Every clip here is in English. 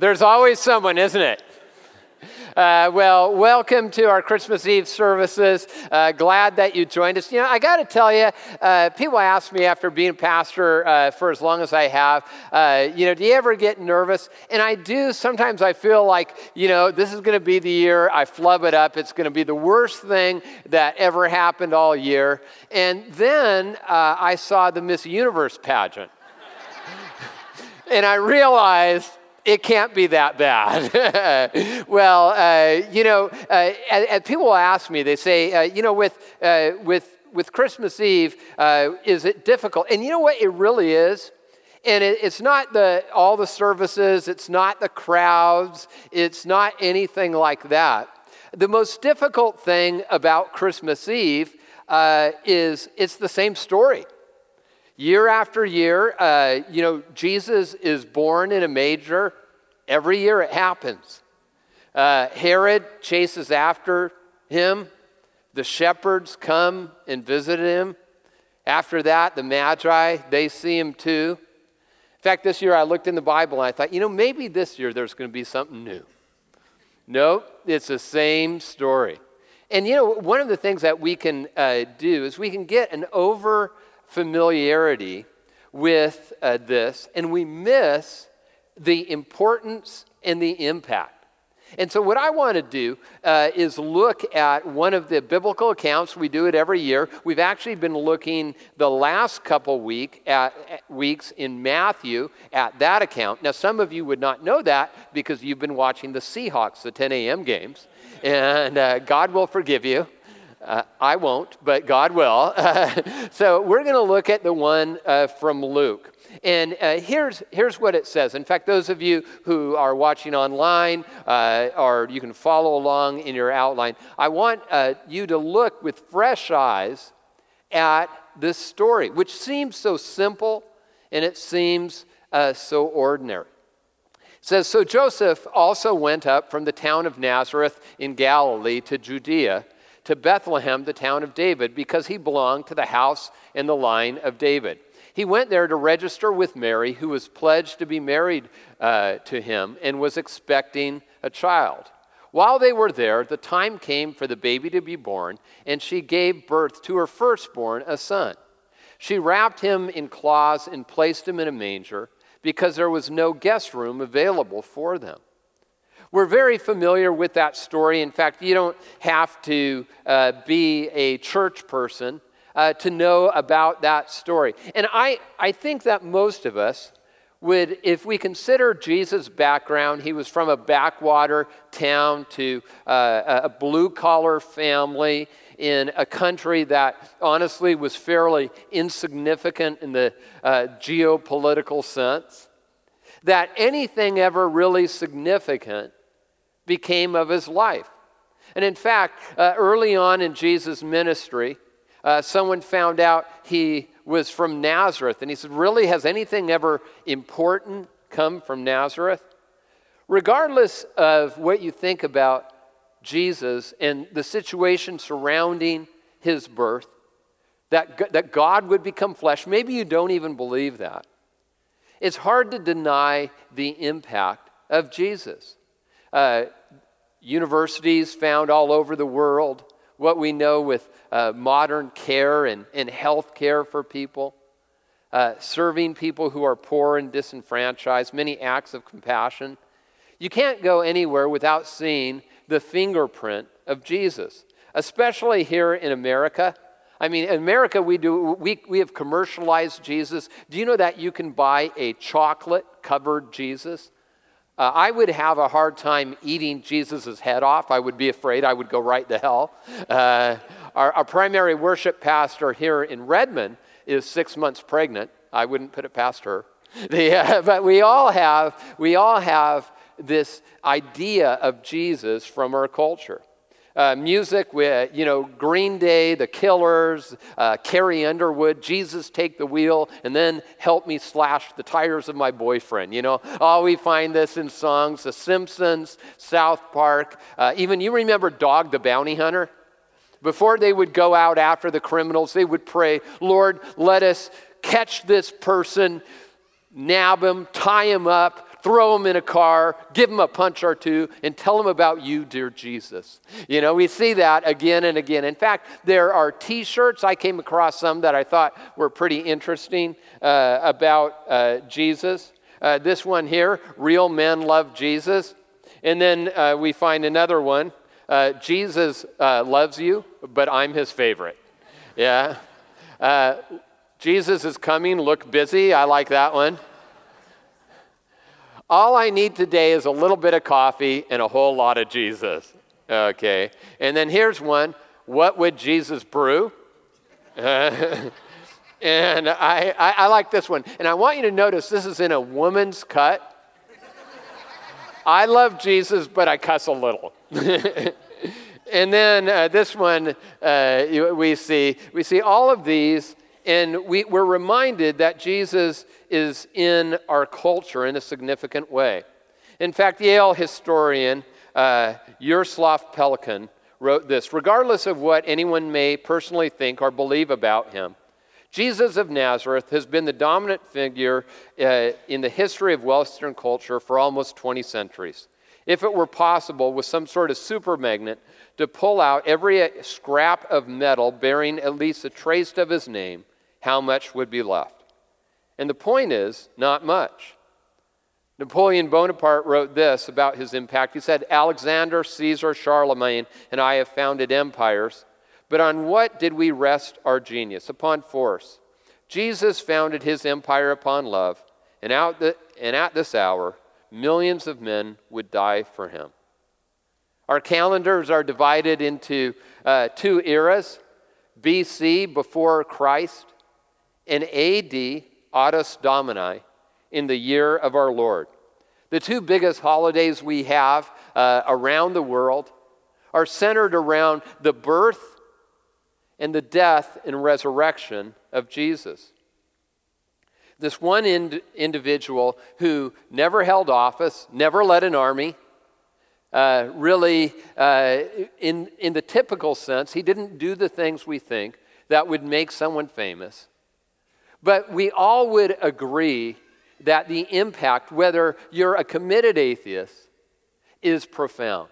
There's always someone, isn't it? Uh, well, welcome to our Christmas Eve services. Uh, glad that you joined us. You know, I got to tell you, uh, people ask me after being a pastor uh, for as long as I have, uh, you know, do you ever get nervous? And I do. Sometimes I feel like, you know, this is going to be the year I flub it up. It's going to be the worst thing that ever happened all year. And then uh, I saw the Miss Universe pageant. and I realized it can't be that bad. well, uh, you know, uh, and, and, people ask me, they say, uh, you know, with, uh, with, with Christmas Eve, uh, is it difficult? And you know what? It really is. And it, it's not the, all the services, it's not the crowds, it's not anything like that. The most difficult thing about Christmas Eve uh, is it's the same story. Year after year, uh, you know, Jesus is born in a manger. Every year it happens. Uh, Herod chases after him. The shepherds come and visit him. After that, the Magi, they see him too. In fact, this year I looked in the Bible and I thought, you know, maybe this year there's going to be something new. No, it's the same story. And you know, one of the things that we can uh, do is we can get an over familiarity with uh, this, and we miss the importance and the impact. And so, what I want to do uh, is look at one of the biblical accounts. We do it every year. We've actually been looking the last couple week at, at, weeks in Matthew at that account. Now, some of you would not know that because you've been watching the Seahawks, the 10 a.m. games, and uh, God will forgive you. Uh, I won't, but God will. so we're going to look at the one uh, from Luke. And uh, here's, here's what it says. In fact, those of you who are watching online uh, or you can follow along in your outline, I want uh, you to look with fresh eyes at this story, which seems so simple and it seems so ordinary. It says, So Joseph also went up from the town of Nazareth in Galilee to Judea to Bethlehem, the town of David, because he belonged to the house and the line of David. He went there to register with Mary, who was pledged to be married uh, to him and was expecting a child. While they were there, the time came for the baby to be born, and she gave birth to her firstborn, a son. She wrapped him in cloths and placed him in a manger because there was no guest room available for them. We're very familiar with that story. In fact, you don't have to uh, be a church person uh, to know about that story. And I, I think that most of us would, if we consider Jesus' background, he was from a backwater town to uh, a blue collar family in a country that honestly was fairly insignificant in the uh, geopolitical sense, that anything ever really significant became of his life. And in fact, uh, early on in Jesus' ministry, uh, someone found out he was from Nazareth. And he said, Really, has anything ever important come from Nazareth? Regardless of what you think about Jesus and the situation surrounding his birth, that, that God would become flesh, maybe you don't even believe that. It's hard to deny the impact of Jesus. Uh, universities found all over the world, what we know with uh, modern care and, and health care for people, uh, serving people who are poor and disenfranchised, many acts of compassion. You can't go anywhere without seeing the fingerprint of Jesus, especially here in America. I mean, in America, we, do, we, we have commercialized Jesus. Do you know that you can buy a chocolate covered Jesus? Uh, I would have a hard time eating Jesus' head off. I would be afraid I would go right to hell. Uh, our, our, primary worship pastor here in Redmond is six months pregnant. I wouldn't put it past her. The, uh, but we all have we all have this idea of Jesus from our culture uh, music with, you know, Green Day, The Killers, uh, Carrie Underwood, Jesus Take the Wheel, and then Help Me Slash the Tires of My Boyfriend. You know, oh, we find this in songs The Simpsons, South Park. Uh, even you remember Dog the Bounty Hunter? Before they would go out after the criminals, they would pray, Lord, let us catch this person, nab him, tie him up, throw them in a car, give them a punch or two, and tell them about you, dear Jesus. You know, we see that again and again. In fact, there are t shirts. I came across some that I thought were pretty interesting uh, about uh, Jesus. Uh, this one here, Real Men Love Jesus. And then uh, we find another one, uh, Jesus uh, loves you, but I'm his favorite. Yeah. Jesus is coming, look busy. I like that one. All I need today is a little bit of coffee and a whole lot of Jesus. Okay. And then here's one What would Jesus brew? and I, I, I, like this one. And I want you to notice this is in a woman's cut. I love Jesus, but I cuss a little. and then uh, this one uh, we see we see all of these and we, we're reminded that Jesus is in our culture in a significant way. In fact, Yale historian uh, Pelikan wrote this Regardless of what anyone may personally think or believe about him, Jesus of Nazareth has been the dominant figure uh, in the history of Western culture for almost 20 centuries. If it were possible, with some sort of super magnet, to pull out every scrap of metal bearing at least a trace of his name, how much would be left? And the point is, not much. Napoleon Bonaparte wrote this about his impact. He said, Alexander, Caesar, Charlemagne, and I have founded empires, but on what did we rest our genius? Upon force. Jesus founded his empire upon love, and, out the, and at this hour, millions of men would die for him. Our calendars are divided into uh, two eras BC, before Christ, and AD, Autos Domini, in the year of our Lord. The two biggest holidays we have uh, around the world are centered around the birth and the death and resurrection of Jesus. This one ind- individual who never held office, never led an army, uh, really, uh, in, in the typical sense, he didn't do the things we think that would make someone famous. But we all would agree that the impact, whether you're a committed atheist, is profound.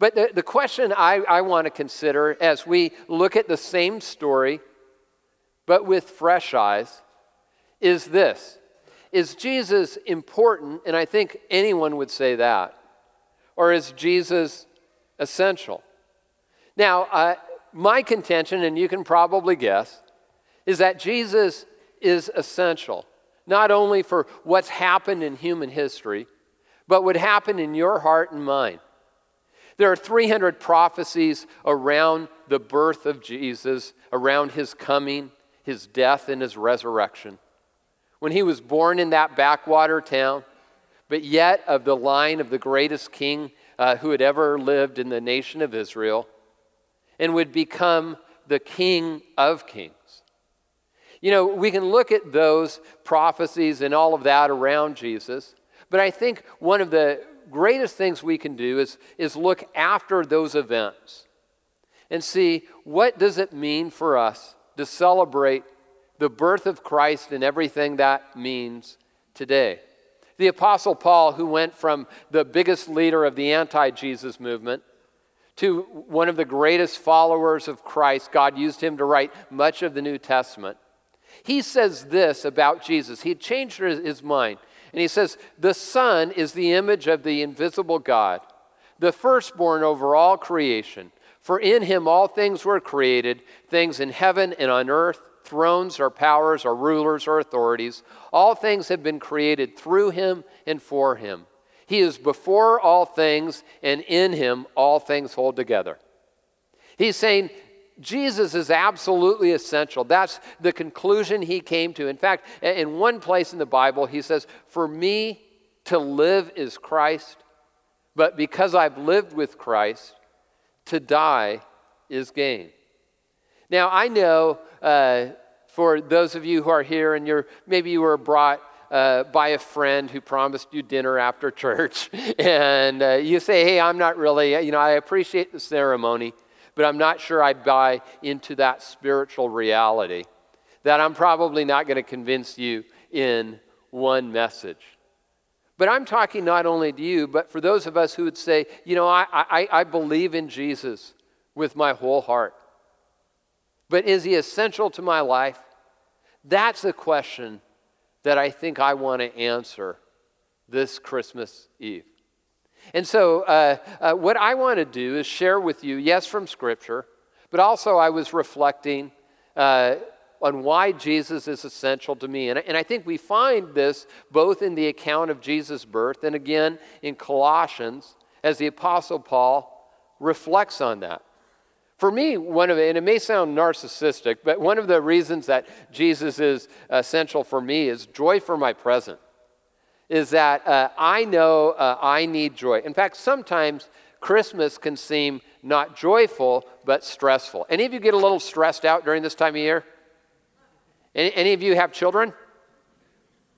But the, the question I, I want to consider as we look at the same story, but with fresh eyes, is this Is Jesus important? And I think anyone would say that. Or is Jesus essential? Now, uh, my contention, and you can probably guess, is that Jesus is essential, not only for what's happened in human history, but what happened in your heart and mind. There are 300 prophecies around the birth of Jesus, around his coming, his death, and his resurrection. When he was born in that backwater town, but yet of the line of the greatest king uh, who had ever lived in the nation of Israel, and would become the king of kings. You know, we can look at those prophecies and all of that around Jesus, but I think one of the greatest things we can do is, is look after those events and see what does it mean for us to celebrate the birth of Christ and everything that means today. The Apostle Paul, who went from the biggest leader of the anti Jesus movement to one of the greatest followers of Christ, God used him to write much of the New Testament. He says this about Jesus. He changed his mind. And he says, The Son is the image of the invisible God, the firstborn over all creation. For in him all things were created, things in heaven and on earth, thrones or powers or rulers or authorities. All things have been created through him and for him. He is before all things, and in him all things hold together. He's saying Jesus is absolutely essential. That's the conclusion he came to. In fact, in one place in the Bible, he says, For me to live is Christ, but because I've lived with Christ, to die is gain. Now, I know uh, for those of you who are here and you're maybe you were brought uh, by a friend who promised you dinner after church, and uh, you say, Hey, I'm not really, you know, I appreciate the ceremony, but I'm not sure I buy into that spiritual reality. That I'm probably not going to convince you in one message. But I'm talking not only to you, but for those of us who would say, you know, I, I, I believe in Jesus with my whole heart. But is he essential to my life? That's a question that I think I want to answer this Christmas Eve. And so, uh, uh, what I want to do is share with you, yes, from Scripture, but also I was reflecting uh, on why Jesus is essential to me. And, and I think we find this both in the account of Jesus' birth and again in Colossians as the Apostle Paul reflects on that. For me, one of and it may sound narcissistic, but one of the reasons that Jesus is essential for me is joy for my present. Is that uh, I know uh, I need joy. In fact, sometimes Christmas can seem not joyful, but stressful. Any of you get a little stressed out during this time of year? Any, any of you have children?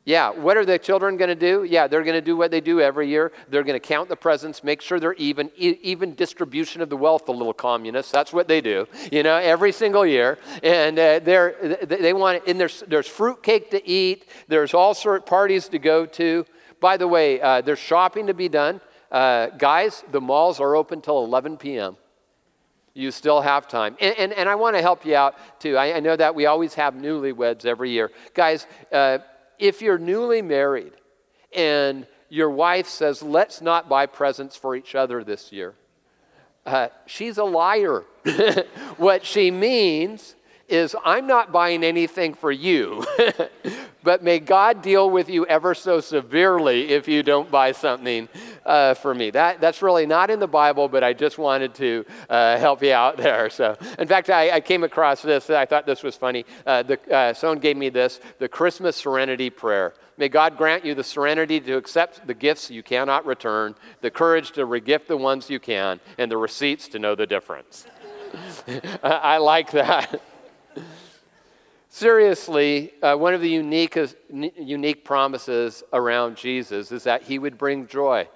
Yeah, what are the children going to do? Yeah, they're going to do what they do every year. They're going to count the presents, make sure they're even, e- even distribution of the wealth, the little communists. That's what they do, you know, every single year. And uh, they're, they want, and there's, there's fruit cake to eat, there's all sort parties to go to. By the way, uh, there's shopping to be done. Uh, guys, the malls are open till 11 p.m you still have time. And, and, and I want to help you out too. I, I, know that we always have newlyweds every year. Guys, uh, if you're newly married and your wife says, let's not buy presents for each other this year, uh, she's a liar. what she means is, I'm not buying anything for you, but may God deal with you ever so severely if you don't buy something uh, for me. That, that's really not in the Bible, but I just wanted to uh, help you out there. So, in fact, I, I came across this. I thought this was funny. Uh, the, uh, someone gave me this the Christmas Serenity Prayer. May God grant you the serenity to accept the gifts you cannot return, the courage to regift the ones you can, and the receipts to know the difference. I like that. Seriously, uh, one of the unique, unique promises around Jesus is that he would bring joy.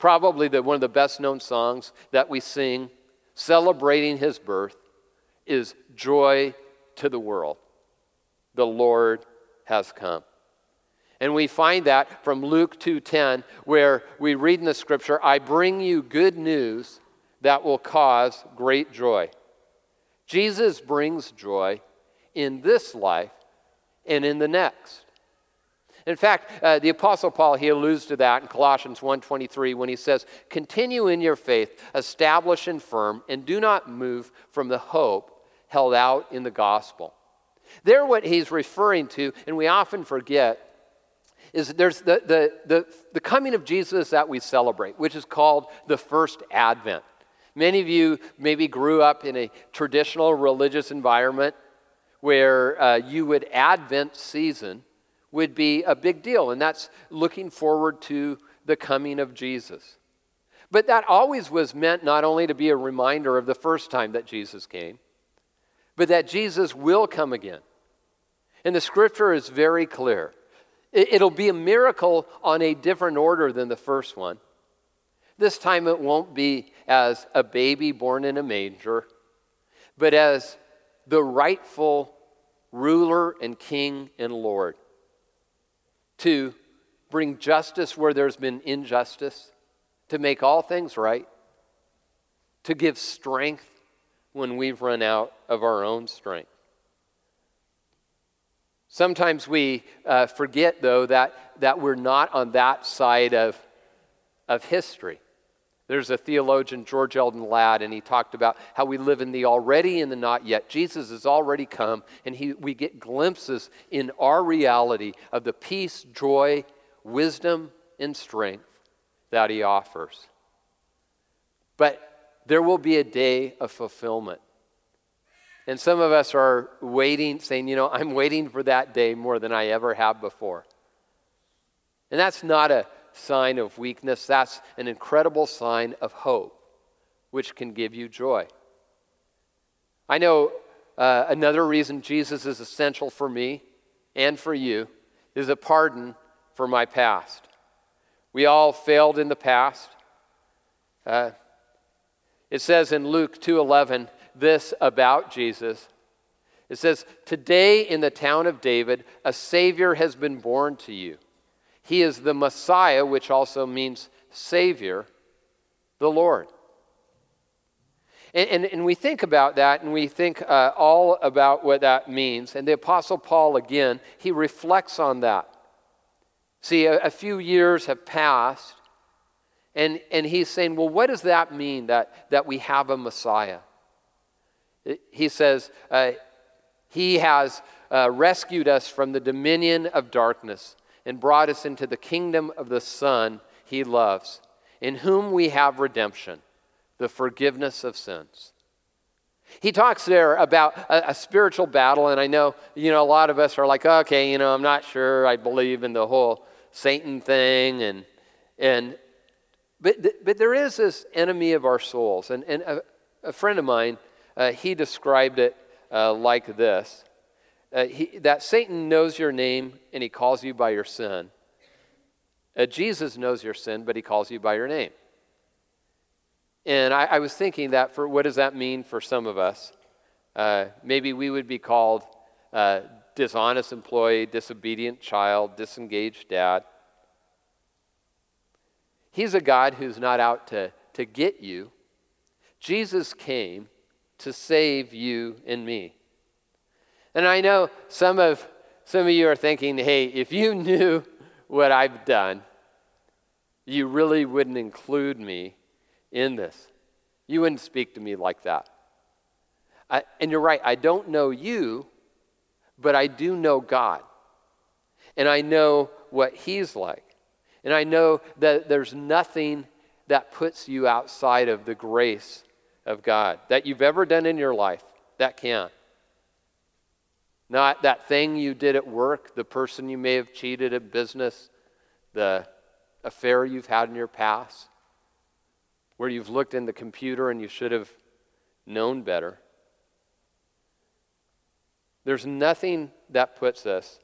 Probably the, one of the best known songs that we sing celebrating his birth is Joy to the World. The Lord has come. And we find that from Luke 2:10 where we read in the scripture, I bring you good news that will cause great joy. Jesus brings joy in this life and in the next. In fact, uh, the apostle Paul he alludes to that in Colossians 1:23 when he says, "Continue in your faith, establish and firm, and do not move from the hope held out in the gospel." There what he's referring to, and we often forget, is there's the, the, the, the coming of Jesus that we celebrate, which is called the first advent. Many of you maybe grew up in a traditional religious environment where uh, you would Advent season would be a big deal, and that's looking forward to the coming of Jesus. But that always was meant not only to be a reminder of the first time that Jesus came, but that Jesus will come again. And the scripture is very clear. It'll be a miracle on a different order than the first one. This time it won't be as a baby born in a manger, but as the rightful ruler and king and Lord. To bring justice where there's been injustice, to make all things right, to give strength when we've run out of our own strength. Sometimes we uh, forget, though, that, that we're not on that side of, of history. There's a theologian, George Eldon Ladd, and he talked about how we live in the already and the not yet. Jesus has already come, and he, we get glimpses in our reality of the peace, joy, wisdom, and strength that he offers. But there will be a day of fulfillment. And some of us are waiting, saying, you know, I'm waiting for that day more than I ever have before. And that's not a sign of weakness, that's an incredible sign of hope, which can give you joy. I know uh, another reason Jesus is essential for me and for you is a pardon for my past. We all failed in the past. Uh, it says in Luke 2:11 this about Jesus. It says, "Today in the town of David a savior has been born to you. He is the Messiah, which also means Savior, the Lord. And, and, and we think about that and we think uh, all about what that means. And the Apostle Paul, again, he reflects on that. See, a, a few years have passed, and, and he's saying, well, what does that mean that, that we have a Messiah? He says, uh, He has uh, rescued us from the dominion of darkness and brought us into the kingdom of the Son He loves, in whom we have redemption the forgiveness of sins. He talks there about a, a, spiritual battle, and I know, you know, a lot of us are like, okay, you know, I'm not sure I believe in the whole Satan thing, and, and but, but there is this enemy of our souls. And, and a, a friend of mine, uh, he described it uh, like this uh, he, that Satan knows your name and he calls you by your sin. Uh, Jesus knows your sin, but he calls you by your name. And I, I was thinking that for what does that mean for some of us? Uh, maybe we would be called uh, dishonest employee, disobedient child, disengaged dad. He's a God who's not out to, to get you. Jesus came to save you and me. And I know some of some of you are thinking, hey, if you knew what I've done, you really wouldn't include me in this. You wouldn't speak to me like that. I, and you're right, I don't know you, but I do know God. And I know what He's like. And I know that there's nothing that puts you outside of the grace of God that you've ever done in your life that can. Not that thing you did at work, the person you may have cheated at business, the affair you've had in your past where you've looked in the computer and you should have known better. There's nothing that puts us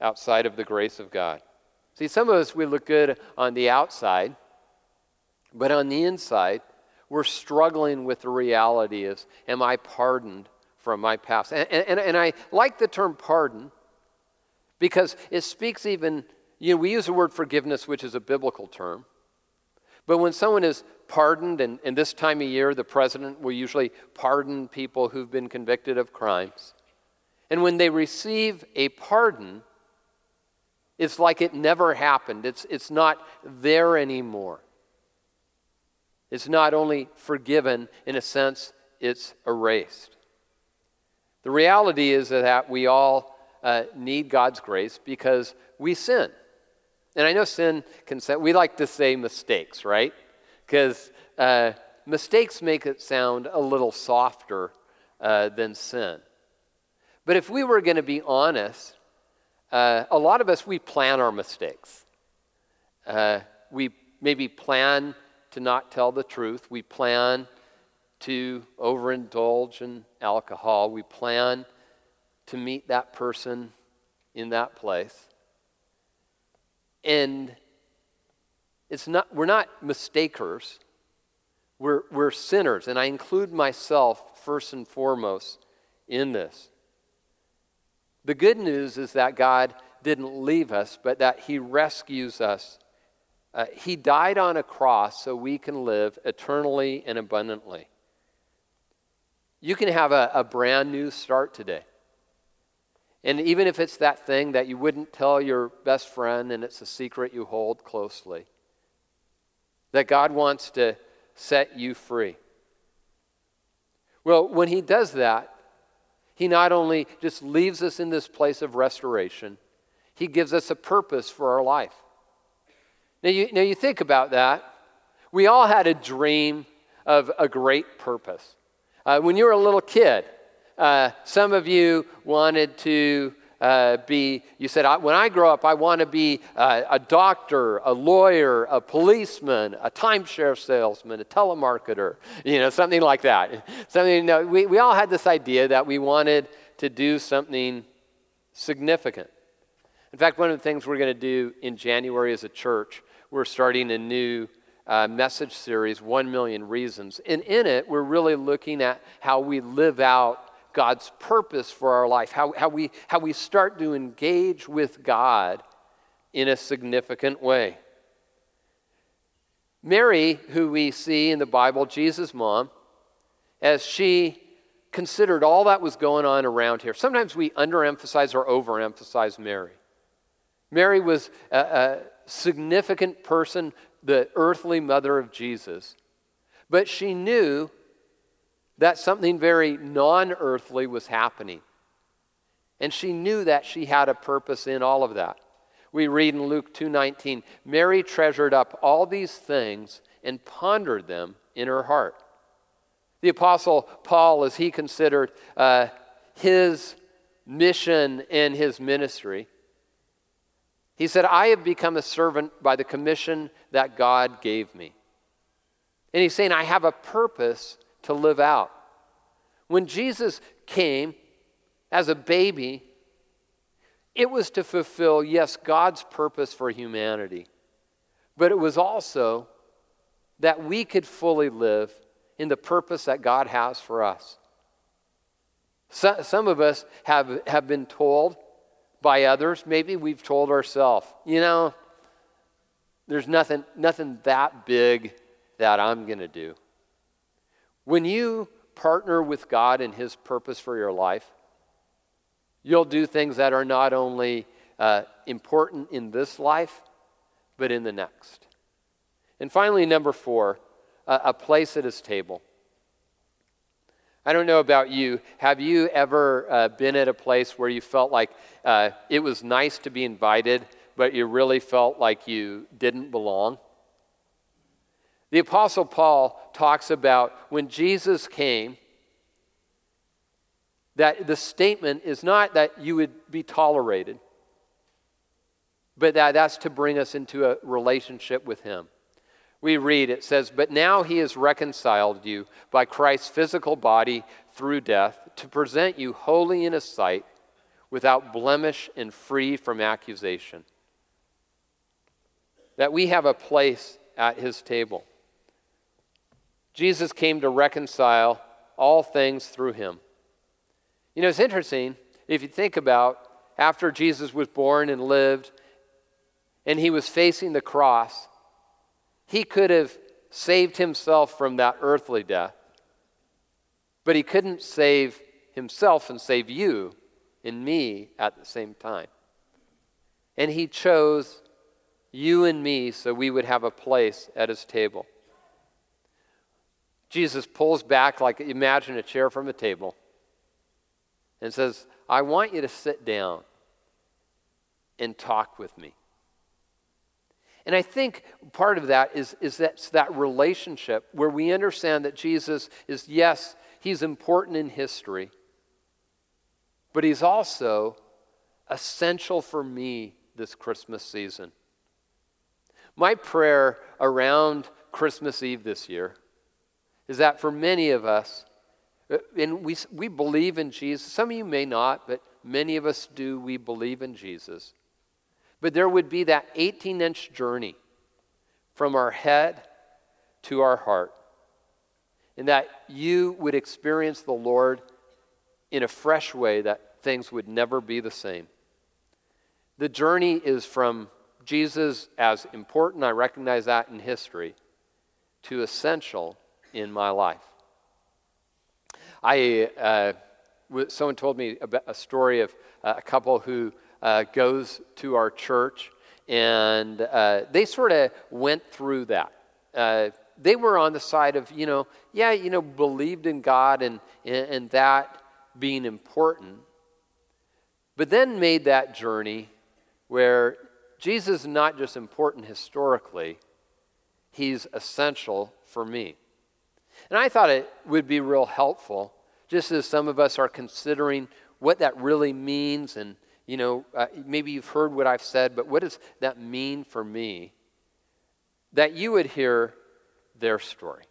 outside of the grace of God. See, some of us, we look good on the outside, but on the inside, we're struggling with the reality of, am I pardoned from my past? And, and, and I like the term pardon because it speaks even, you know, we use the word forgiveness, which is a biblical term. But when someone is pardoned, and, and this time of year, the president will usually pardon people who've been convicted of crimes. And when they receive a pardon, it's like it never happened. It's, it's not there anymore. It's not only forgiven, in a sense, it's erased. The reality is that we all uh, need God's grace because we sin. And I know sin can say, we like to say mistakes, right? Because uh, mistakes make it sound a little softer uh, than sin. But if we were going to be honest, uh, a lot of us, we plan our mistakes. Uh, we maybe plan to not tell the truth. We plan to overindulge in alcohol. We plan to meet that person in that place. And it's not, we're not mistakers, we're, we're sinners. And I include myself first and foremost in this. The good news is that God didn't leave us, but that He rescues us. Uh, he died on a cross so we can live eternally and abundantly. You can have a, a brand new start today. And even if it's that thing that you wouldn't tell your best friend and it's a secret you hold closely, that God wants to set you free. Well, when He does that, He not only just leaves us in this place of restoration, He gives us a purpose for our life. Now, you, now you think about that. We all had a dream of a great purpose. Uh, when you were a little kid, uh, some of you wanted to uh, be, you said, when I grow up, I want to be uh, a doctor, a lawyer, a policeman, a timeshare salesman, a telemarketer, you know, something like that. Something, you know, we, we all had this idea that we wanted to do something significant. In fact, one of the things we're going to do in January as a church, we're starting a new uh, message series, One Million Reasons. And in it, we're really looking at how we live out God's purpose for our life, how, how, we, how we start to engage with God in a significant way. Mary, who we see in the Bible, Jesus' mom, as she considered all that was going on around here. Sometimes we underemphasize or overemphasize Mary. Mary was a, a significant person, the earthly mother of Jesus, but she knew that something very non earthly was happening. And she knew that she had a purpose in all of that. We read in Luke 2:19, Mary treasured up all these things and pondered them in her heart. The apostle Paul, as he considered uh, his mission and his ministry, he said, I have become a servant by the commission that God gave me. And he's saying, I have a purpose to live out. When Jesus came as a baby, it was to fulfill, yes, God's purpose for humanity, but it was also that we could fully live in the purpose that God has for us. So, some of us have, have been told by others, maybe we've told ourselves, you know, there's nothing, nothing that big that I'm going to do. When you partner with God and His purpose for your life, You'll do things that are not only uh, important in this life, but in the next. And finally, number four, uh, a place at his table. I don't know about you. Have you ever uh, been at a place where you felt like uh, it was nice to be invited, but you really felt like you didn't belong? The Apostle Paul talks about when Jesus came, that the statement is not that you would be tolerated, but that that's to bring us into a relationship with Him. We read, it says, But now He has reconciled you by Christ's physical body through death to present you holy in His sight, without blemish and free from accusation. That we have a place at His table. Jesus came to reconcile all things through Him. You know, it's interesting if you think about after Jesus was born and lived and he was facing the cross, he could have saved himself from that earthly death, but he couldn't save himself and save you and me at the same time. And he chose you and me so we would have a place at his table. Jesus pulls back, like imagine a chair from a table and says, I want you to sit down and talk with me. And I think part of that is, is that, that relationship where we understand that Jesus is, yes, he's important in history, but he's also essential for me this Christmas season. My prayer around Christmas Eve this year is that for many of us, uh, and we, we believe in Jesus. Some of you may not, but many of us do. We believe in Jesus. But there would be that 18 inch journey from our head to our heart. And that you would experience the Lord in a fresh way that things would never be the same. The journey is from Jesus as important, I recognize that in history, to essential in my life. I, uh, someone told me a story of uh, a couple who uh, goes to our church, and uh, they sort of went through that. Uh, they were on the side of, you know, yeah, you know, believed in God and, and that being important, but then made that journey where Jesus is not just important historically, he's essential for me. And I thought it would be real helpful, just as some of us are considering what that really means. And, you know, uh, maybe you've heard what I've said, but what does that mean for me? That you would hear their story.